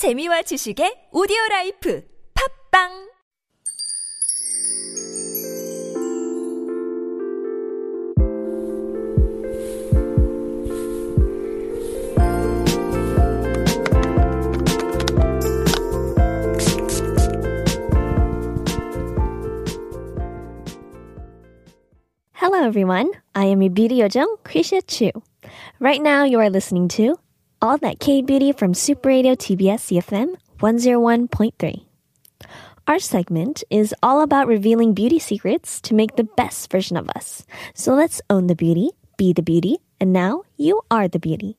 재미와 지식의 오디오 라이프 팝빵 Hello, everyone. I am your beauty yojung, Krisha Chu. Right now, you are listening to all That K Beauty from Super Radio TBS eFM 101.3. Our segment is all about revealing beauty secrets to make the best version of us. So let's own the beauty, be the beauty, and now you are the beauty.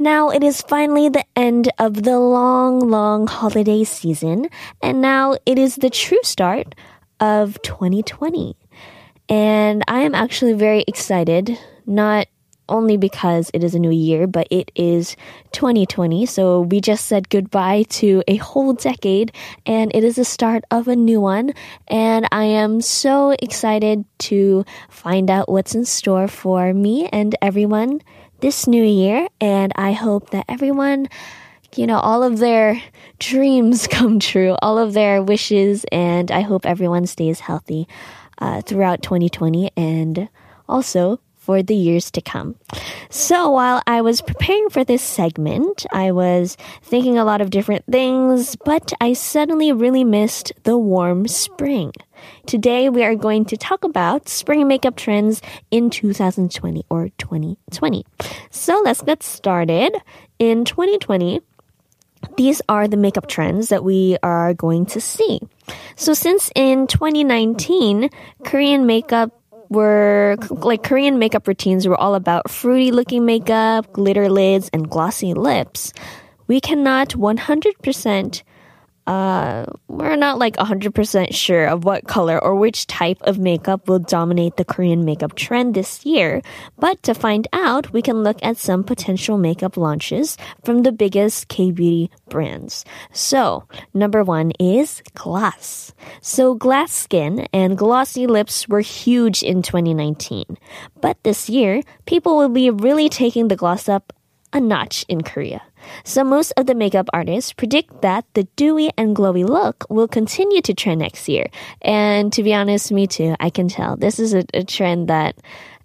Now it is finally the end of the long, long holiday season, and now it is the true start of 2020. And I am actually very excited, not only because it is a new year, but it is 2020. So we just said goodbye to a whole decade and it is the start of a new one. And I am so excited to find out what's in store for me and everyone this new year. And I hope that everyone you know, all of their dreams come true, all of their wishes, and I hope everyone stays healthy uh, throughout 2020 and also for the years to come. So while I was preparing for this segment, I was thinking a lot of different things, but I suddenly really missed the warm spring. Today we are going to talk about spring makeup trends in 2020 or 2020. So let's get started. In 2020, these are the makeup trends that we are going to see. So since in 2019, Korean makeup were like Korean makeup routines were all about fruity looking makeup, glitter lids, and glossy lips. We cannot 100% uh, not like 100% sure of what color or which type of makeup will dominate the Korean makeup trend this year. But to find out, we can look at some potential makeup launches from the biggest K-beauty brands. So, number one is glass. So, glass skin and glossy lips were huge in 2019. But this year, people will be really taking the gloss up a notch in Korea. So most of the makeup artists predict that the dewy and glowy look will continue to trend next year. And to be honest, me too, I can tell. This is a, a trend that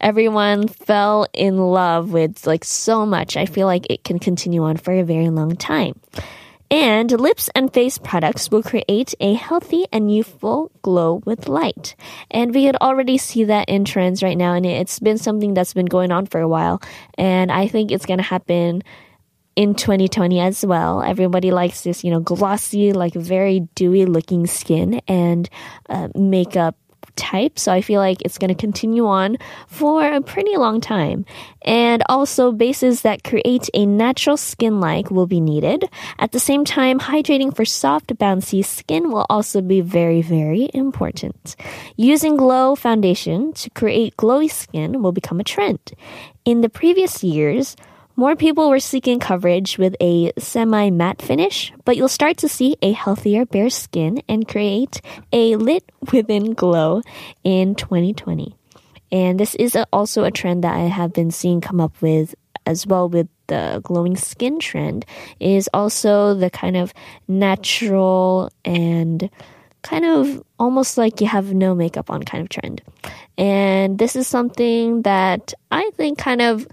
everyone fell in love with like so much. I feel like it can continue on for a very long time. And lips and face products will create a healthy and youthful glow with light. And we can already see that in trends right now. And it's been something that's been going on for a while. And I think it's going to happen in 2020 as well. Everybody likes this, you know, glossy, like very dewy looking skin and uh, makeup type. So I feel like it's going to continue on for a pretty long time. And also bases that create a natural skin like will be needed. At the same time, hydrating for soft, bouncy skin will also be very, very important. Using glow foundation to create glowy skin will become a trend. In the previous years, more people were seeking coverage with a semi matte finish, but you'll start to see a healthier bare skin and create a lit within glow in 2020. And this is also a trend that I have been seeing come up with as well with the glowing skin trend is also the kind of natural and kind of almost like you have no makeup on kind of trend. And this is something that I think kind of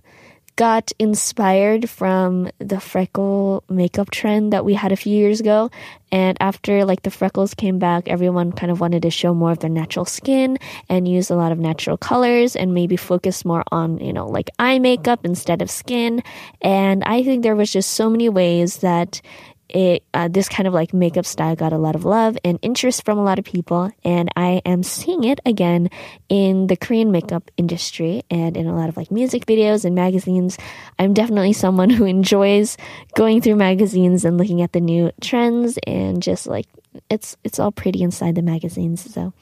got inspired from the freckle makeup trend that we had a few years ago. And after like the freckles came back, everyone kind of wanted to show more of their natural skin and use a lot of natural colors and maybe focus more on, you know, like eye makeup instead of skin. And I think there was just so many ways that it uh, this kind of like makeup style got a lot of love and interest from a lot of people and i am seeing it again in the korean makeup industry and in a lot of like music videos and magazines. I'm definitely someone who enjoys going through magazines and looking at the new trends and just like it's it's all pretty inside the magazines so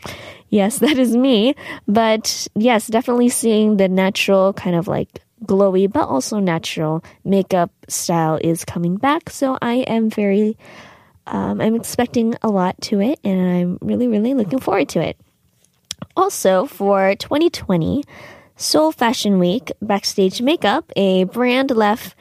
yes that is me. But yes definitely seeing the natural kind of like glowy but also natural makeup style is coming back. So I am very, um, I'm expecting a lot to it and I'm really, really looking forward to it. Also, for 2020, Seoul Fashion Week Backstage Makeup, a brand left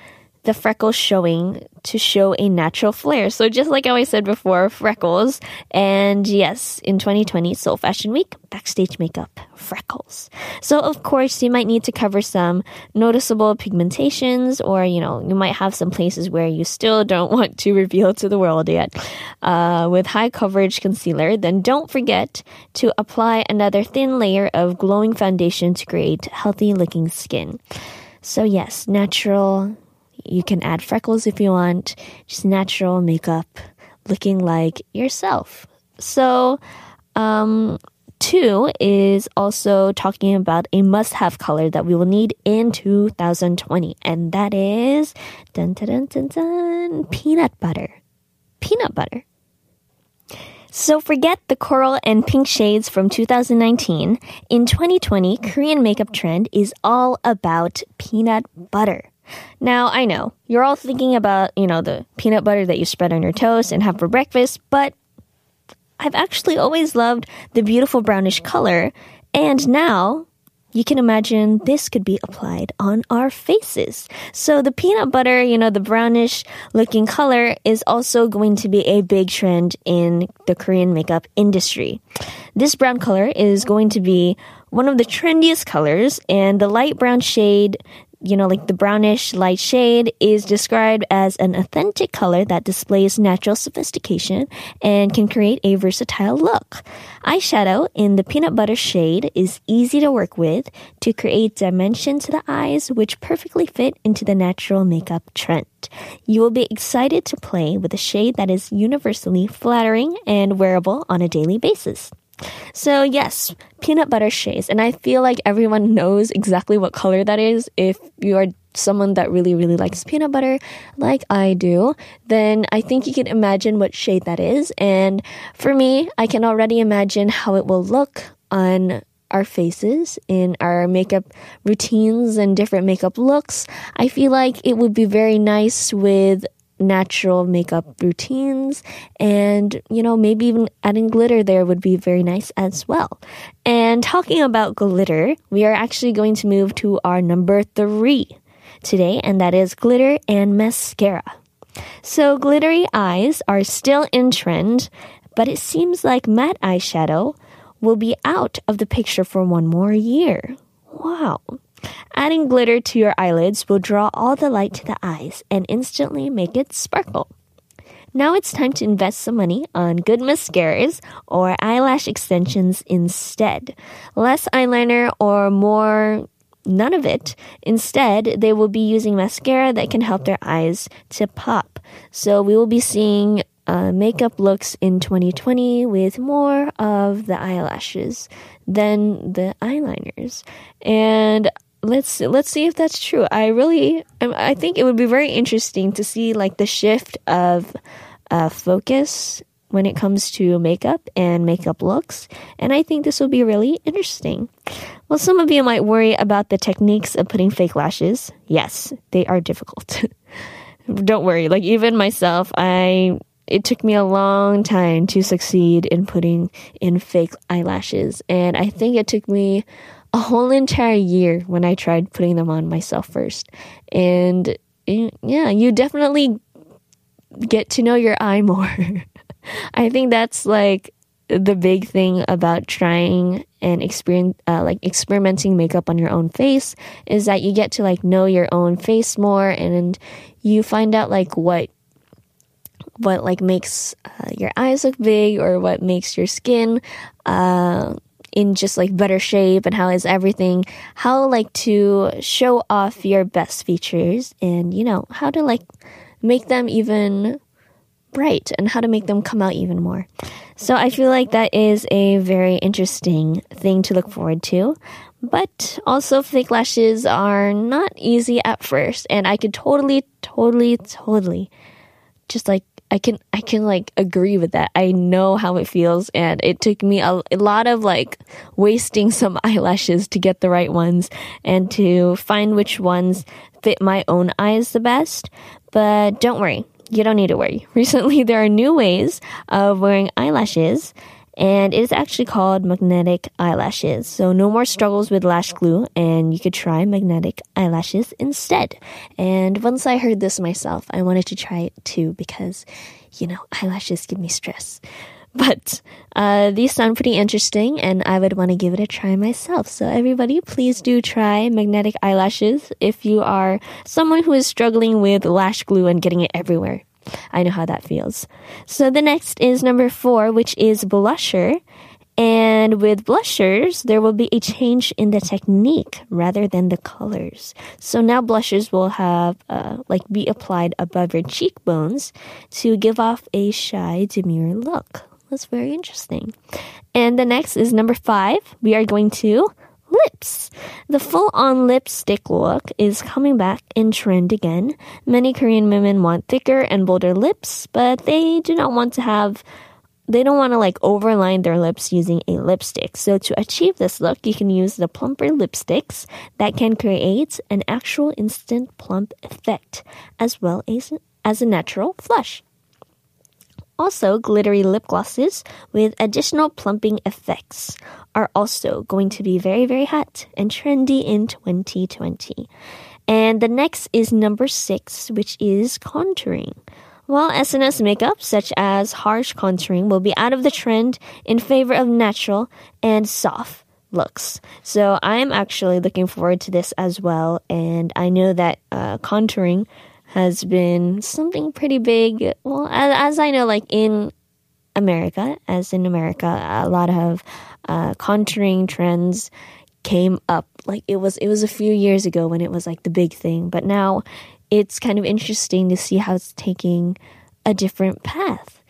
the freckles showing to show a natural flare. So just like how I said before, freckles. And yes, in 2020, Seoul Fashion Week, backstage makeup, freckles. So of course, you might need to cover some noticeable pigmentations or, you know, you might have some places where you still don't want to reveal to the world yet. Uh, with high coverage concealer, then don't forget to apply another thin layer of glowing foundation to create healthy looking skin. So yes, natural you can add freckles if you want, just natural makeup, looking like yourself. So, um, two is also talking about a must have color that we will need in 2020, and that is dun, dun, dun, dun, dun, peanut butter. Peanut butter. So forget the coral and pink shades from 2019. In 2020, Korean makeup trend is all about peanut butter. Now, I know you're all thinking about, you know, the peanut butter that you spread on your toast and have for breakfast, but I've actually always loved the beautiful brownish color. And now you can imagine this could be applied on our faces. So the peanut butter, you know, the brownish looking color is also going to be a big trend in the Korean makeup industry. This brown color is going to be one of the trendiest colors and the light brown shade you know, like the brownish light shade is described as an authentic color that displays natural sophistication and can create a versatile look. Eyeshadow in the peanut butter shade is easy to work with to create dimension to the eyes, which perfectly fit into the natural makeup trend. You will be excited to play with a shade that is universally flattering and wearable on a daily basis. So yes, peanut butter shades. And I feel like everyone knows exactly what color that is. If you are someone that really, really likes peanut butter, like I do, then I think you can imagine what shade that is. And for me, I can already imagine how it will look on our faces in our makeup routines and different makeup looks. I feel like it would be very nice with natural makeup routines and you know maybe even adding glitter there would be very nice as well. And talking about glitter we are actually going to move to our number three today and that is glitter and mascara. So glittery eyes are still in trend but it seems like matte eyeshadow will be out of the picture for one more year. Wow Adding glitter to your eyelids will draw all the light to the eyes and instantly make it sparkle. Now it's time to invest some money on good mascaras or eyelash extensions instead. Less eyeliner or more none of it. Instead, they will be using mascara that can help their eyes to pop. So we will be seeing uh, makeup looks in 2020 with more of the eyelashes than the eyeliners. And let's let's see if that's true. I really I think it would be very interesting to see like the shift of uh, focus when it comes to makeup and makeup looks, and I think this will be really interesting. Well, some of you might worry about the techniques of putting fake lashes. Yes, they are difficult. Don't worry. Like even myself, I it took me a long time to succeed in putting in fake eyelashes, and I think it took me a whole entire year when I tried putting them on myself first. And yeah, you definitely get to know your eye more. I think that's like the big thing about trying and experience uh, like experimenting makeup on your own face is that you get to like know your own face more and you find out like what what like makes uh, your eyes look big or what makes your skin uh, in just like better shape and how is everything, how like to show off your best features and you know, how to like make them even bright and how to make them come out even more. So I feel like that is a very interesting thing to look forward to. But also fake lashes are not easy at first and I could totally, totally, totally just like I can I can like agree with that. I know how it feels and it took me a, a, lot of like wasting some eyelashes to get the right ones and to find which ones fit my own eyes the best. But don't worry. You don't need to worry. Recently there are new ways of wearing eyelashes and it is actually called magnetic eyelashes. So no more struggles with lash glue, and you could try magnetic eyelashes instead. And once I heard this myself, I wanted to try it too because, you know, eyelashes give me stress. But uh, these sound pretty interesting, and I would want to give it a try myself. So, everybody, please do try magnetic eyelashes if you are someone who is struggling with lash glue and getting it everywhere. I know how that feels. So the next is number four, which is blusher. And with blushers, there will be a change in the technique rather than the colors. So now blushers will have, uh, like, be applied above your cheekbones to give off a shy, demure look. That's very interesting. And the next is number five. We are going to lips. The full on lipstick look is coming back in trend again. Many Korean women want thicker and bolder lips, but they do not want to have they don't want to like overline their lips using a lipstick. So to achieve this look, you can use the plumper lipsticks that can create an actual instant plump effect as well as as a natural flush. Also, glittery lip glosses with additional plumping effects are also going to be very, very hot and trendy in 2020. And the next is number six, which is contouring. While SNS makeup, such as harsh contouring, will be out of the trend in favor of natural and soft looks. So I'm actually looking forward to this as well. And I know that uh, contouring has been something pretty big. Well, as, as I know, like in America, as in America, a lot of uh, contouring trends came up. Like it was, it was a few years ago when it was like the big thing, but now it's kind of interesting to see how it's taking a different path.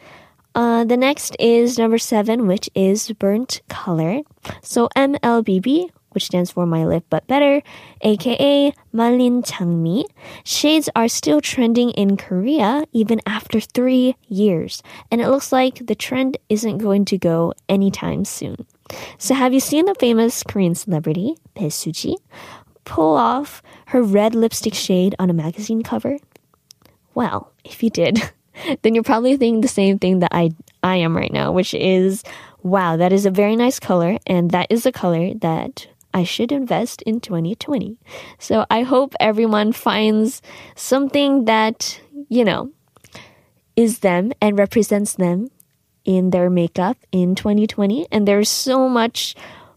Uh, the next is number seven, which is burnt color. So MLBB which stands for My Lip But Better, aka Malin Changmi. Shades are still trending in Korea even after three years, and it looks like the trend isn't going to go anytime soon. So, have you seen the famous Korean celebrity, Bae Suji, pull off her red lipstick shade on a magazine cover? Well, if you did, then you're probably thinking the same thing that I, I am right now, which is wow, that is a very nice color, and that is a color that I should invest in 2020. So I hope everyone finds something that, you know, is them and represents them in their makeup in 2020. And there's so much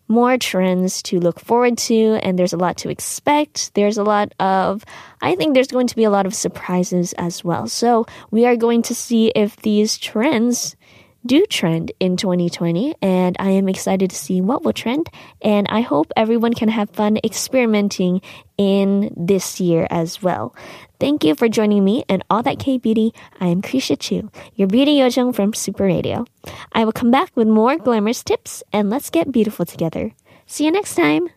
more trends to look forward to, and there's a lot to expect. There's a lot of, I think there's going to be a lot of surprises as well. So we are going to see if these trends do trend in 2020, and I am excited to see what will trend. And I hope everyone can have fun experimenting in this year as well. Thank you for joining me and all that K beauty. I am Krisha Chu, your beauty yojung from Super Radio. I will come back with more glamorous tips, and let's get beautiful together. See you next time.